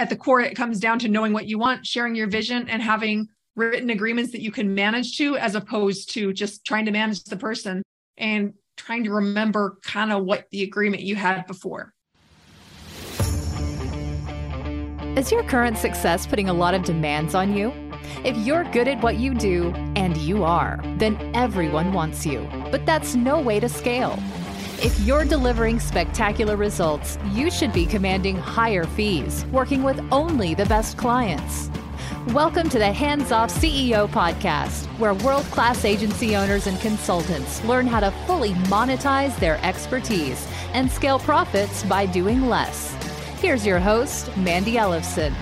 at the core, it comes down to knowing what you want, sharing your vision, and having written agreements that you can manage to, as opposed to just trying to manage the person and trying to remember kind of what the agreement you had before. Is your current success putting a lot of demands on you? If you're good at what you do, and you are, then everyone wants you. But that's no way to scale. If you're delivering spectacular results, you should be commanding higher fees, working with only the best clients. Welcome to the Hands Off CEO podcast, where world class agency owners and consultants learn how to fully monetize their expertise and scale profits by doing less. Here's your host, Mandy Ellefson.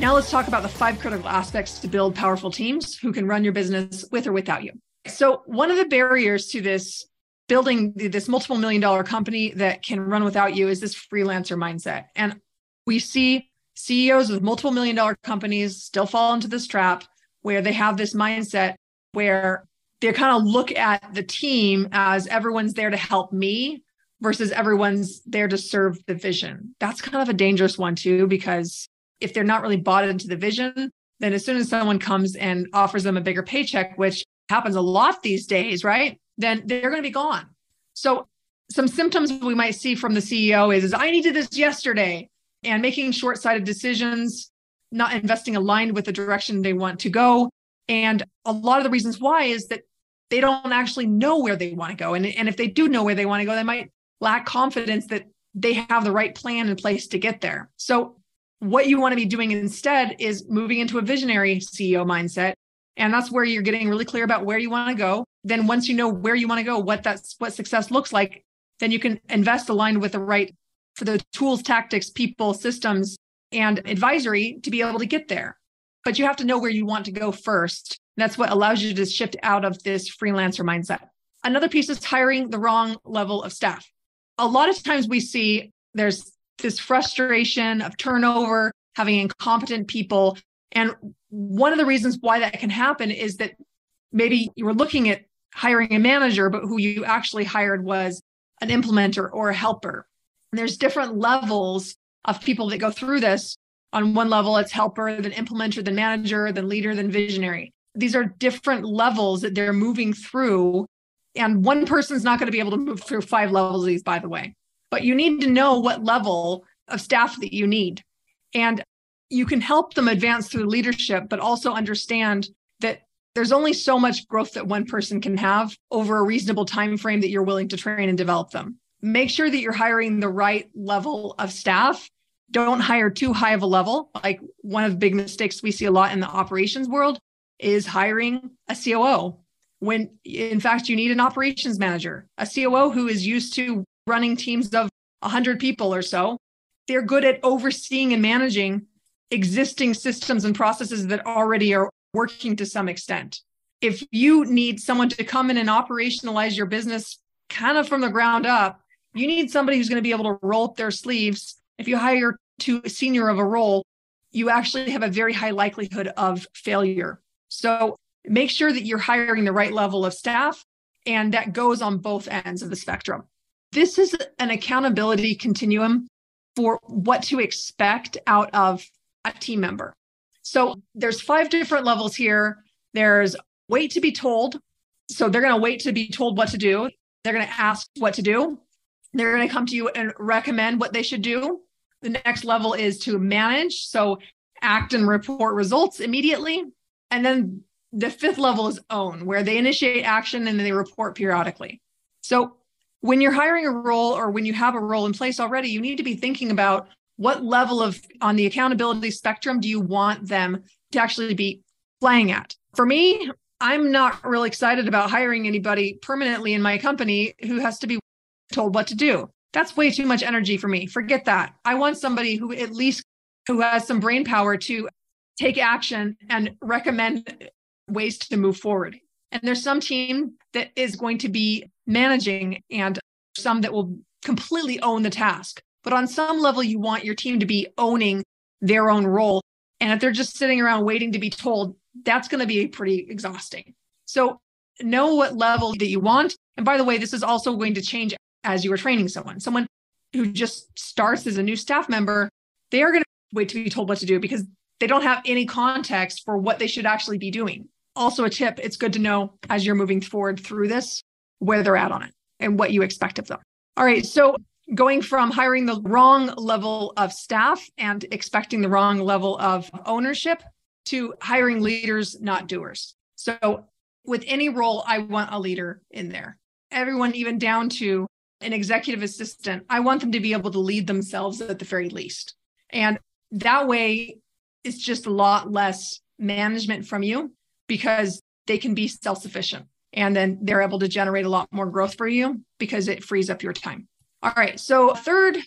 Now let's talk about the five critical aspects to build powerful teams who can run your business with or without you. So, one of the barriers to this building this multiple million dollar company that can run without you is this freelancer mindset. And we see CEOs with multiple million dollar companies still fall into this trap where they have this mindset where they kind of look at the team as everyone's there to help me versus everyone's there to serve the vision. That's kind of a dangerous one too, because if they're not really bought into the vision, then as soon as someone comes and offers them a bigger paycheck, which happens a lot these days, right? Then they're going to be gone. So some symptoms we might see from the CEO is, is I needed this yesterday and making short-sighted decisions, not investing aligned with the direction they want to go. And a lot of the reasons why is that they don't actually know where they want to go. And, and if they do know where they want to go, they might lack confidence that they have the right plan in place to get there. So, what you want to be doing instead is moving into a visionary CEO mindset. And that's where you're getting really clear about where you want to go. Then once you know where you want to go, what that's what success looks like, then you can invest aligned with the right for the tools, tactics, people, systems, and advisory to be able to get there. But you have to know where you want to go first. That's what allows you to shift out of this freelancer mindset. Another piece is hiring the wrong level of staff a lot of times we see there's this frustration of turnover, having incompetent people. And one of the reasons why that can happen is that maybe you were looking at hiring a manager, but who you actually hired was an implementer or a helper. And there's different levels of people that go through this. On one level, it's helper, then implementer, then manager, then leader, then visionary. These are different levels that they're moving through and one person's not going to be able to move through five levels of these, by the way. But you need to know what level of staff that you need. And you can help them advance through leadership, but also understand that there's only so much growth that one person can have over a reasonable time frame that you're willing to train and develop them. Make sure that you're hiring the right level of staff. Don't hire too high of a level. Like one of the big mistakes we see a lot in the operations world is hiring a COO when in fact you need an operations manager, a COO who is used to running teams of 100 people or so. They're good at overseeing and managing existing systems and processes that already are working to some extent. If you need someone to come in and operationalize your business kind of from the ground up, you need somebody who's going to be able to roll up their sleeves. If you hire too senior of a role, you actually have a very high likelihood of failure. So make sure that you're hiring the right level of staff and that goes on both ends of the spectrum this is an accountability continuum for what to expect out of team member. So mm-hmm. there's five different levels here. There's wait to be told. So they're going to wait to be told what to do. They're going to ask what to do. They're going to come to you and recommend what they should do. The next level is to manage. So act and report results immediately. And then the fifth level is own, where they initiate action and they report periodically. So when you're hiring a role or when you have a role in place already, you need to be thinking about what level of on the accountability spectrum do you want them to actually be playing at. For me, I'm not really excited about hiring anybody permanently in my company who has to be told what to do. That's way too much energy for me. Forget that. I want somebody who at least who has some brain power to take action and recommend ways to move forward. And there's some team that is going to be managing and some that will completely own the task. But on some level, you want your team to be owning their own role. And if they're just sitting around waiting to be told, that's going to be pretty exhausting. So know what level that you want. And by the way, this is also going to change as you are training someone. Someone who just starts as a new staff member, they are going to wait to be told what to do because they don't have any context for what they should actually be doing. Also, a tip it's good to know as you're moving forward through this where they're at on it and what you expect of them. All right. So, going from hiring the wrong level of staff and expecting the wrong level of ownership to hiring leaders, not doers. So, with any role, I want a leader in there. Everyone, even down to an executive assistant, I want them to be able to lead themselves at the very least. And that way, it's just a lot less management from you because they can be self sufficient. And then they're able to generate a lot more growth for you because it frees up your time. All right. So, third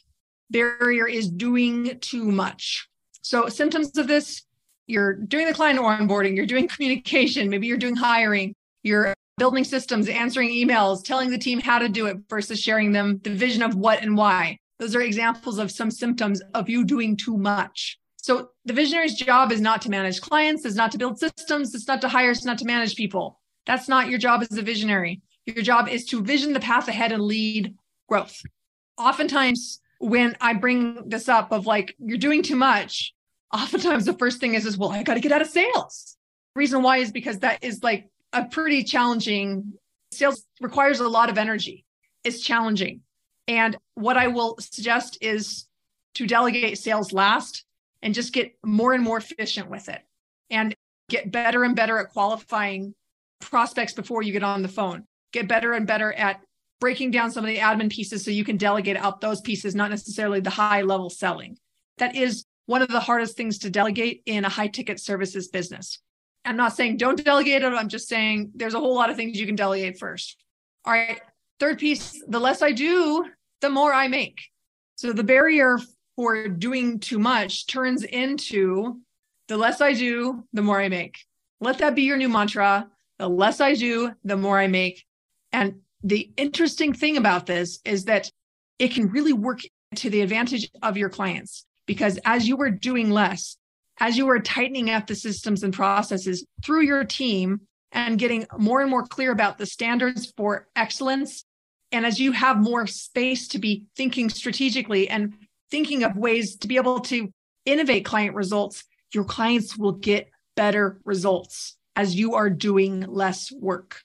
barrier is doing too much. So, symptoms of this you're doing the client onboarding, you're doing communication, maybe you're doing hiring, you're building systems, answering emails, telling the team how to do it versus sharing them the vision of what and why. Those are examples of some symptoms of you doing too much. So the visionary's job is not to manage clients, is not to build systems, it's not to hire, it's not to manage people. That's not your job as a visionary. Your job is to vision the path ahead and lead growth. Oftentimes, when I bring this up of like, you're doing too much, oftentimes the first thing is, is well, I got to get out of sales. Reason why is because that is like a pretty challenging sales requires a lot of energy. It's challenging. And what I will suggest is to delegate sales last and just get more and more efficient with it and get better and better at qualifying prospects before you get on the phone. Get better and better at breaking down some of the admin pieces so you can delegate out those pieces, not necessarily the high level selling. That is one of the hardest things to delegate in a high ticket services business. I'm not saying don't delegate it. I'm just saying there's a whole lot of things you can delegate first. All right. Third piece the less I do, the more I make. So the barrier for doing too much turns into the less I do, the more I make. Let that be your new mantra. The less I do, the more I make. And the interesting thing about this is that it can really work to the advantage of your clients because as you were doing less, as you were tightening up the systems and processes through your team and getting more and more clear about the standards for excellence, and as you have more space to be thinking strategically and thinking of ways to be able to innovate client results, your clients will get better results as you are doing less work.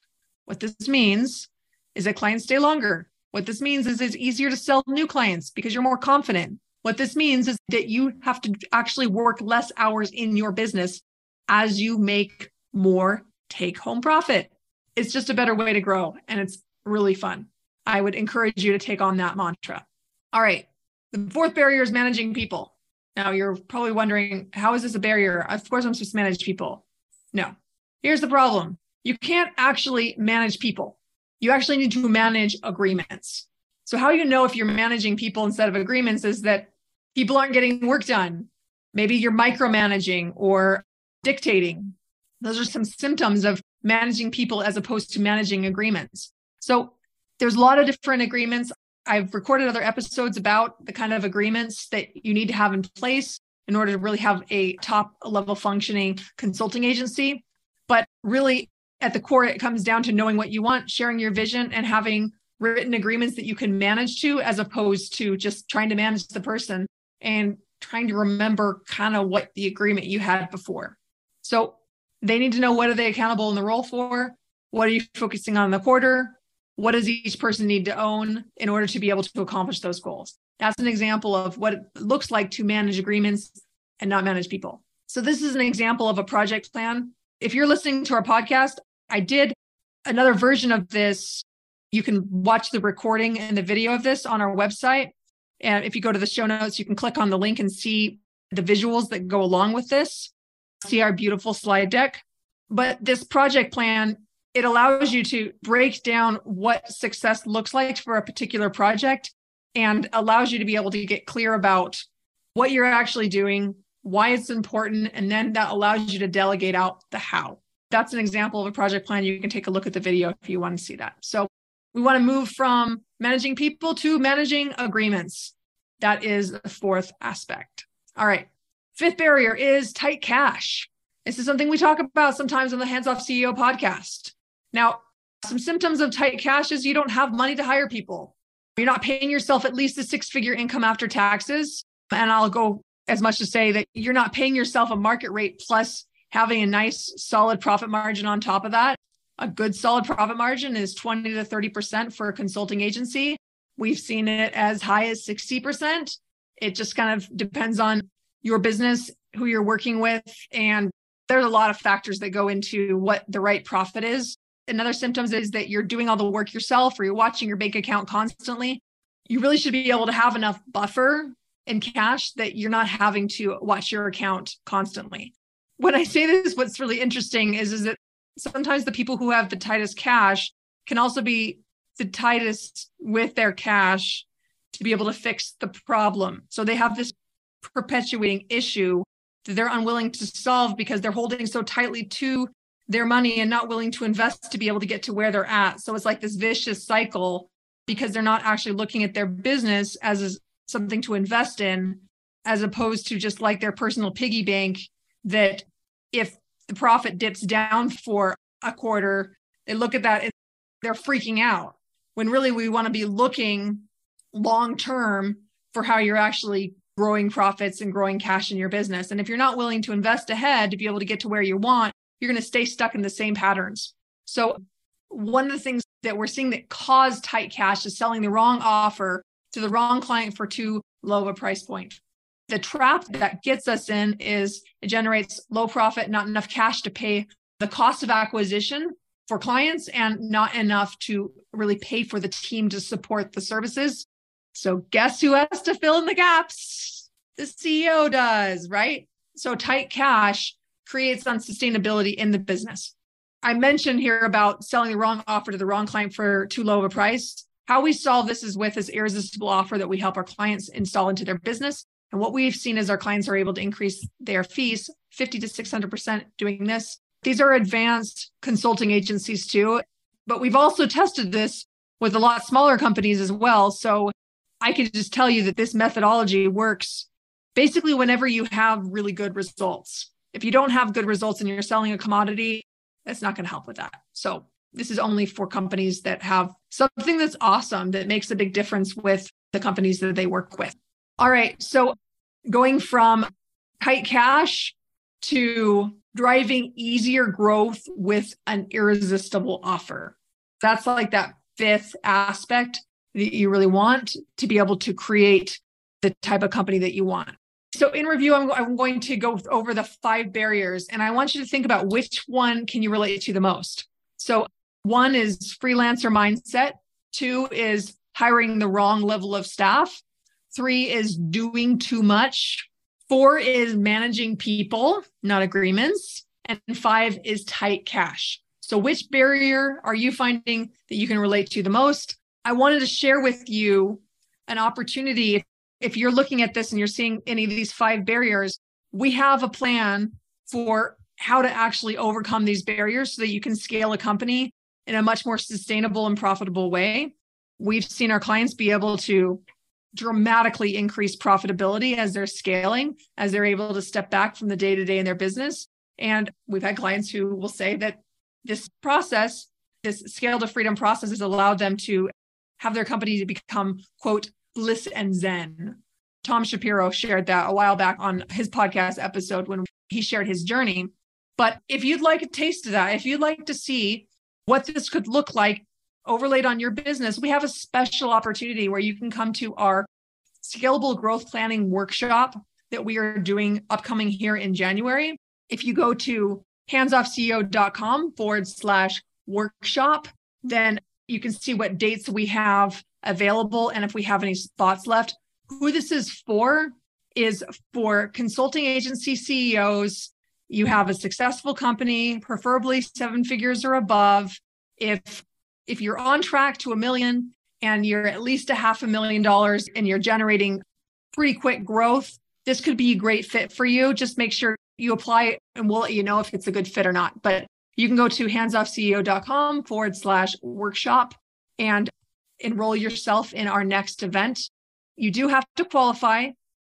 What this means is that clients stay longer. What this means is it's easier to sell new clients because you're more confident. What this means is that you have to actually work less hours in your business as you make more take home profit. It's just a better way to grow and it's really fun. I would encourage you to take on that mantra. All right. The fourth barrier is managing people. Now you're probably wondering, how is this a barrier? Of course, I'm supposed to manage people. No. Here's the problem you can't actually manage people. You actually need to manage agreements. So, how you know if you're managing people instead of agreements is that people aren't getting work done. Maybe you're micromanaging or dictating. Those are some symptoms of managing people as opposed to managing agreements. So, there's a lot of different agreements. I've recorded other episodes about the kind of agreements that you need to have in place in order to really have a top level functioning consulting agency. But really, at the core, it comes down to knowing what you want, sharing your vision, and having written agreements that you can manage to, as opposed to just trying to manage the person and trying to remember kind of what the agreement you had before. So they need to know what are they accountable in the role for? What are you focusing on in the quarter? What does each person need to own in order to be able to accomplish those goals? That's an example of what it looks like to manage agreements and not manage people. So, this is an example of a project plan. If you're listening to our podcast, I did another version of this. You can watch the recording and the video of this on our website. And if you go to the show notes, you can click on the link and see the visuals that go along with this, see our beautiful slide deck. But this project plan, it allows you to break down what success looks like for a particular project and allows you to be able to get clear about what you're actually doing, why it's important, and then that allows you to delegate out the how. That's an example of a project plan. You can take a look at the video if you want to see that. So we want to move from managing people to managing agreements. That is the fourth aspect. All right. Fifth barrier is tight cash. This is something we talk about sometimes on the Hands Off CEO podcast. Now, some symptoms of tight cash is you don't have money to hire people. You're not paying yourself at least a six figure income after taxes. And I'll go as much to say that you're not paying yourself a market rate plus having a nice solid profit margin on top of that. A good solid profit margin is 20 to 30% for a consulting agency. We've seen it as high as 60%. It just kind of depends on your business, who you're working with, and there's a lot of factors that go into what the right profit is. Another symptoms is that you're doing all the work yourself or you're watching your bank account constantly. You really should be able to have enough buffer in cash that you're not having to watch your account constantly. When I say this, what's really interesting is, is that sometimes the people who have the tightest cash can also be the tightest with their cash to be able to fix the problem. So they have this perpetuating issue that they're unwilling to solve because they're holding so tightly to their money and not willing to invest to be able to get to where they're at. So it's like this vicious cycle because they're not actually looking at their business as something to invest in, as opposed to just like their personal piggy bank that if the profit dips down for a quarter, they look at that and they're freaking out. When really we want to be looking long term for how you're actually growing profits and growing cash in your business. And if you're not willing to invest ahead to be able to get to where you want, you're going to stay stuck in the same patterns. So, one of the things that we're seeing that cause tight cash is selling the wrong offer to the wrong client for too low of a price point. The trap that gets us in is it generates low profit, not enough cash to pay the cost of acquisition for clients and not enough to really pay for the team to support the services. So, guess who has to fill in the gaps? The CEO does, right? So, tight cash creates unsustainability in the business. I mentioned here about selling the wrong offer to the wrong client for too low of a price. How we solve this is with this irresistible offer that we help our clients install into their business. And what we've seen is our clients are able to increase their fees 50 to 600% doing this. These are advanced consulting agencies too, but we've also tested this with a lot smaller companies as well. So I can just tell you that this methodology works basically whenever you have really good results. If you don't have good results and you're selling a commodity, that's not going to help with that. So this is only for companies that have something that's awesome that makes a big difference with the companies that they work with. All right. So going from tight cash to driving easier growth with an irresistible offer. That's like that fifth aspect that you really want to be able to create the type of company that you want. So, in review, I'm, I'm, going to go over the five barriers, and I want you to think about which one can you relate to the most. So, one is freelancer mindset, two is hiring the wrong level of staff, three is doing too much, four is managing people, not agreements, and five is tight cash. So, which barrier are you finding that you can relate to the most? I wanted to share with you an opportunity. If you're looking at this and you're seeing any of these five barriers, we have a plan for how to actually overcome these barriers so that you can scale a company in a much more sustainable and profitable way. We've seen our clients be able to dramatically increase profitability as they're scaling, as they're able to step back from the day to day in their business. And we've had clients who will say that this process, this scale to freedom process, has allowed them to have their company to become, quote, bliss and zen. Tom Shapiro shared that a while back on his podcast episode when he shared his journey. But if you'd like a taste of that, if you'd like to see what this could look like overlaid on your business, we have a special opportunity where you can come to our scalable growth planning workshop that we are doing upcoming here in January. If you go to handsoffceo.com forward slash workshop, then you can see what dates we have available and if we have any spots left. Who this is for is for consulting agency CEOs. You have a successful company, preferably seven figures or above. If if you're on track to a million and you're at least a half a million dollars and you're generating pretty quick growth, this could be a great fit for you. Just make sure you apply and we'll let you know if it's a good fit or not. But you can go to handsoffceo.com forward slash workshop and enroll yourself in our next event. You do have to qualify.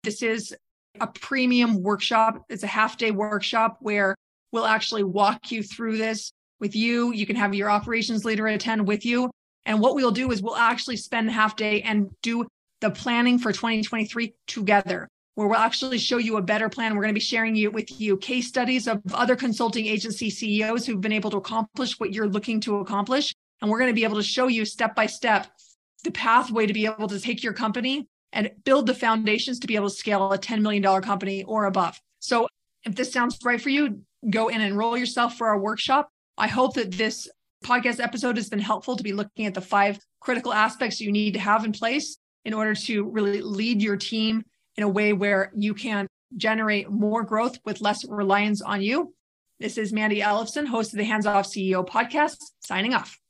This is a premium workshop. It's a half day workshop where we'll actually walk you through this with you. You can have your operations leader attend with you. And what we'll do is we'll actually spend half day and do the planning for 2023 together, where we'll actually show you a better plan. We're going to be sharing you with you case studies of other consulting agency CEOs who've been able to accomplish what you're looking to accomplish. And we're going to be able to show you step by step the pathway to be able to take your company and build the foundations to be able to scale a $10 million company or above. So if this sounds right for you, go and enroll yourself for our workshop. I hope that this podcast episode has been helpful to be looking at the five critical aspects you need to have in place in order to really lead your team in a way where you can generate more growth with less reliance on you. This is Mandy Ellison, host of the Hands Off CEO podcast, signing off.